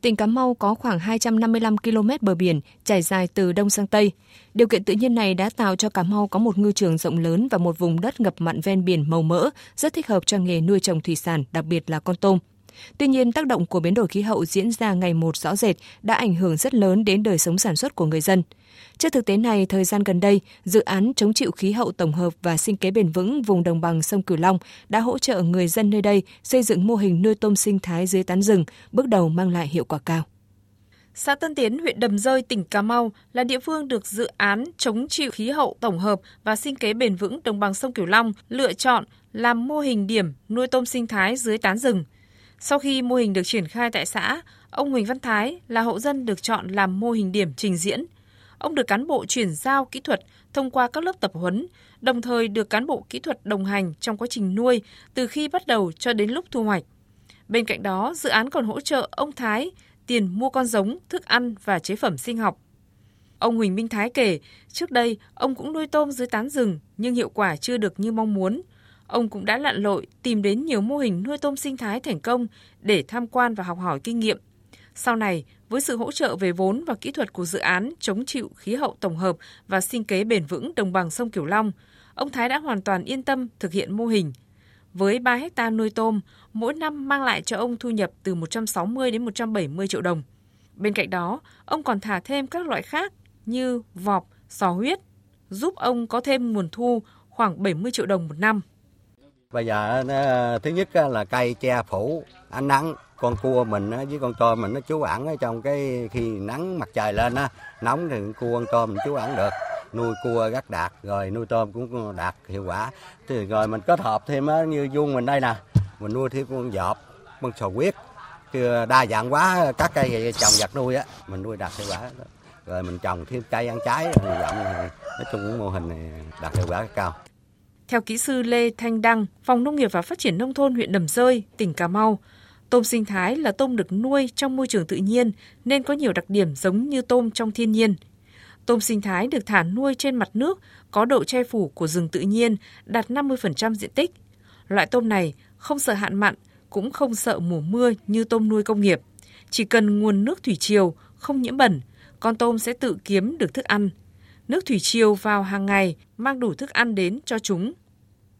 Tỉnh Cà Mau có khoảng 255 km bờ biển trải dài từ đông sang tây. Điều kiện tự nhiên này đã tạo cho Cà Mau có một ngư trường rộng lớn và một vùng đất ngập mặn ven biển màu mỡ, rất thích hợp cho nghề nuôi trồng thủy sản, đặc biệt là con tôm. Tuy nhiên, tác động của biến đổi khí hậu diễn ra ngày một rõ rệt đã ảnh hưởng rất lớn đến đời sống sản xuất của người dân. Trước thực tế này, thời gian gần đây, dự án chống chịu khí hậu tổng hợp và sinh kế bền vững vùng đồng bằng sông Cửu Long đã hỗ trợ người dân nơi đây xây dựng mô hình nuôi tôm sinh thái dưới tán rừng, bước đầu mang lại hiệu quả cao. Xã Tân Tiến, huyện Đầm Rơi, tỉnh Cà Mau là địa phương được dự án chống chịu khí hậu tổng hợp và sinh kế bền vững đồng bằng sông Cửu Long lựa chọn làm mô hình điểm nuôi tôm sinh thái dưới tán rừng. Sau khi mô hình được triển khai tại xã, ông Huỳnh Văn Thái là hộ dân được chọn làm mô hình điểm trình diễn – Ông được cán bộ chuyển giao kỹ thuật thông qua các lớp tập huấn, đồng thời được cán bộ kỹ thuật đồng hành trong quá trình nuôi từ khi bắt đầu cho đến lúc thu hoạch. Bên cạnh đó, dự án còn hỗ trợ ông Thái tiền mua con giống, thức ăn và chế phẩm sinh học. Ông Huỳnh Minh Thái kể, trước đây ông cũng nuôi tôm dưới tán rừng nhưng hiệu quả chưa được như mong muốn. Ông cũng đã lặn lội tìm đến nhiều mô hình nuôi tôm sinh thái thành công để tham quan và học hỏi kinh nghiệm. Sau này, với sự hỗ trợ về vốn và kỹ thuật của dự án chống chịu khí hậu tổng hợp và sinh kế bền vững đồng bằng sông Cửu Long, ông Thái đã hoàn toàn yên tâm thực hiện mô hình. Với 3 hecta nuôi tôm, mỗi năm mang lại cho ông thu nhập từ 160 đến 170 triệu đồng. Bên cạnh đó, ông còn thả thêm các loại khác như vọp, sò huyết, giúp ông có thêm nguồn thu khoảng 70 triệu đồng một năm. Bây giờ thứ nhất là cây che phủ, ánh nắng, con cua mình với con tôm mình nó trú ẩn ở trong cái khi nắng mặt trời lên á, nóng thì cua con tôm mình trú ẩn được. Nuôi cua rất đạt rồi nuôi tôm cũng đạt hiệu quả. Thì rồi mình kết hợp thêm á, như vuông mình đây nè, mình nuôi thêm con dọp, con sò huyết. Chưa ờ, đa dạng quá, các cây trồng vật nuôi á, mình nuôi đạt hiệu quả. Rồi mình trồng thêm cây ăn trái rộng nói chung mô hình này đạt hiệu quả cao theo kỹ sư Lê Thanh Đăng, Phòng Nông nghiệp và Phát triển Nông thôn huyện Đầm Rơi, tỉnh Cà Mau, Tôm sinh thái là tôm được nuôi trong môi trường tự nhiên nên có nhiều đặc điểm giống như tôm trong thiên nhiên. Tôm sinh thái được thả nuôi trên mặt nước có độ che phủ của rừng tự nhiên đạt 50% diện tích. Loại tôm này không sợ hạn mặn, cũng không sợ mùa mưa như tôm nuôi công nghiệp. Chỉ cần nguồn nước thủy triều không nhiễm bẩn, con tôm sẽ tự kiếm được thức ăn. Nước thủy triều vào hàng ngày mang đủ thức ăn đến cho chúng.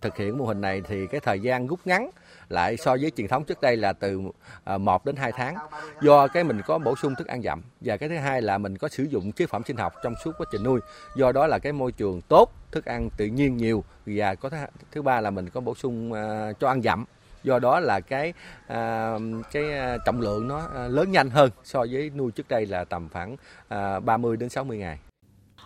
Thực hiện mô hình này thì cái thời gian rút ngắn lại so với truyền thống trước đây là từ à, 1 đến 2 tháng. Do cái mình có bổ sung thức ăn dặm và cái thứ hai là mình có sử dụng chế phẩm sinh học trong suốt quá trình nuôi. Do đó là cái môi trường tốt, thức ăn tự nhiên nhiều và có thứ, thứ ba là mình có bổ sung uh, cho ăn dặm do đó là cái à, cái à, trọng lượng nó lớn nhanh hơn so với nuôi trước đây là tầm khoảng à, 30 đến 60 ngày.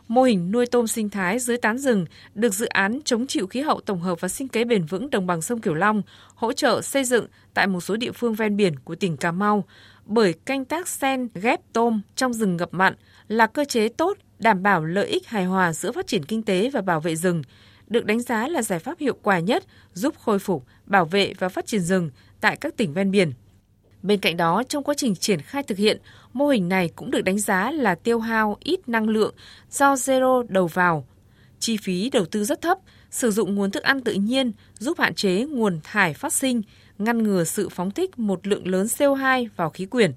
Mô hình nuôi tôm sinh thái dưới tán rừng được dự án chống chịu khí hậu tổng hợp và sinh kế bền vững đồng bằng sông Cửu Long hỗ trợ xây dựng tại một số địa phương ven biển của tỉnh Cà Mau bởi canh tác sen ghép tôm trong rừng ngập mặn là cơ chế tốt đảm bảo lợi ích hài hòa giữa phát triển kinh tế và bảo vệ rừng, được đánh giá là giải pháp hiệu quả nhất giúp khôi phục, bảo vệ và phát triển rừng tại các tỉnh ven biển. Bên cạnh đó, trong quá trình triển khai thực hiện, mô hình này cũng được đánh giá là tiêu hao ít năng lượng do zero đầu vào. Chi phí đầu tư rất thấp, sử dụng nguồn thức ăn tự nhiên giúp hạn chế nguồn thải phát sinh, ngăn ngừa sự phóng thích một lượng lớn CO2 vào khí quyển.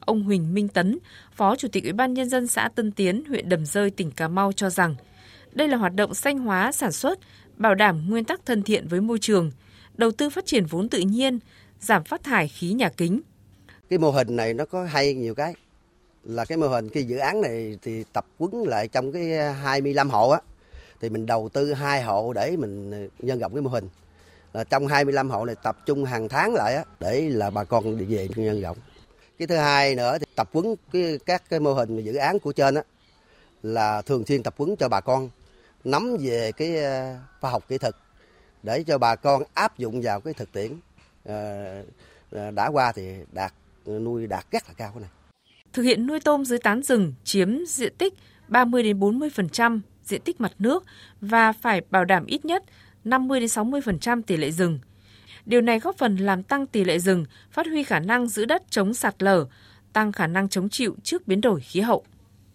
Ông Huỳnh Minh Tấn, Phó Chủ tịch Ủy ban Nhân dân xã Tân Tiến, huyện Đầm Rơi, tỉnh Cà Mau cho rằng, đây là hoạt động xanh hóa sản xuất, bảo đảm nguyên tắc thân thiện với môi trường, đầu tư phát triển vốn tự nhiên, giảm phát thải khí nhà kính. Cái mô hình này nó có hay nhiều cái. Là cái mô hình cái dự án này thì tập quấn lại trong cái 25 hộ á. Thì mình đầu tư hai hộ để mình nhân rộng cái mô hình. Là trong 25 hộ này tập trung hàng tháng lại á, để là bà con đi về nhân rộng. Cái thứ hai nữa thì tập quấn cái, các cái mô hình dự án của trên á, là thường xuyên tập quấn cho bà con, nắm về cái à, khoa học kỹ thuật, để cho bà con áp dụng vào cái thực tiễn. Ờ, ờ, đã qua thì đạt nuôi đạt rất là cao cái này. Thực hiện nuôi tôm dưới tán rừng chiếm diện tích 30 đến 40% diện tích mặt nước và phải bảo đảm ít nhất 50 đến 60% tỷ lệ rừng. Điều này góp phần làm tăng tỷ lệ rừng, phát huy khả năng giữ đất chống sạt lở, tăng khả năng chống chịu trước biến đổi khí hậu.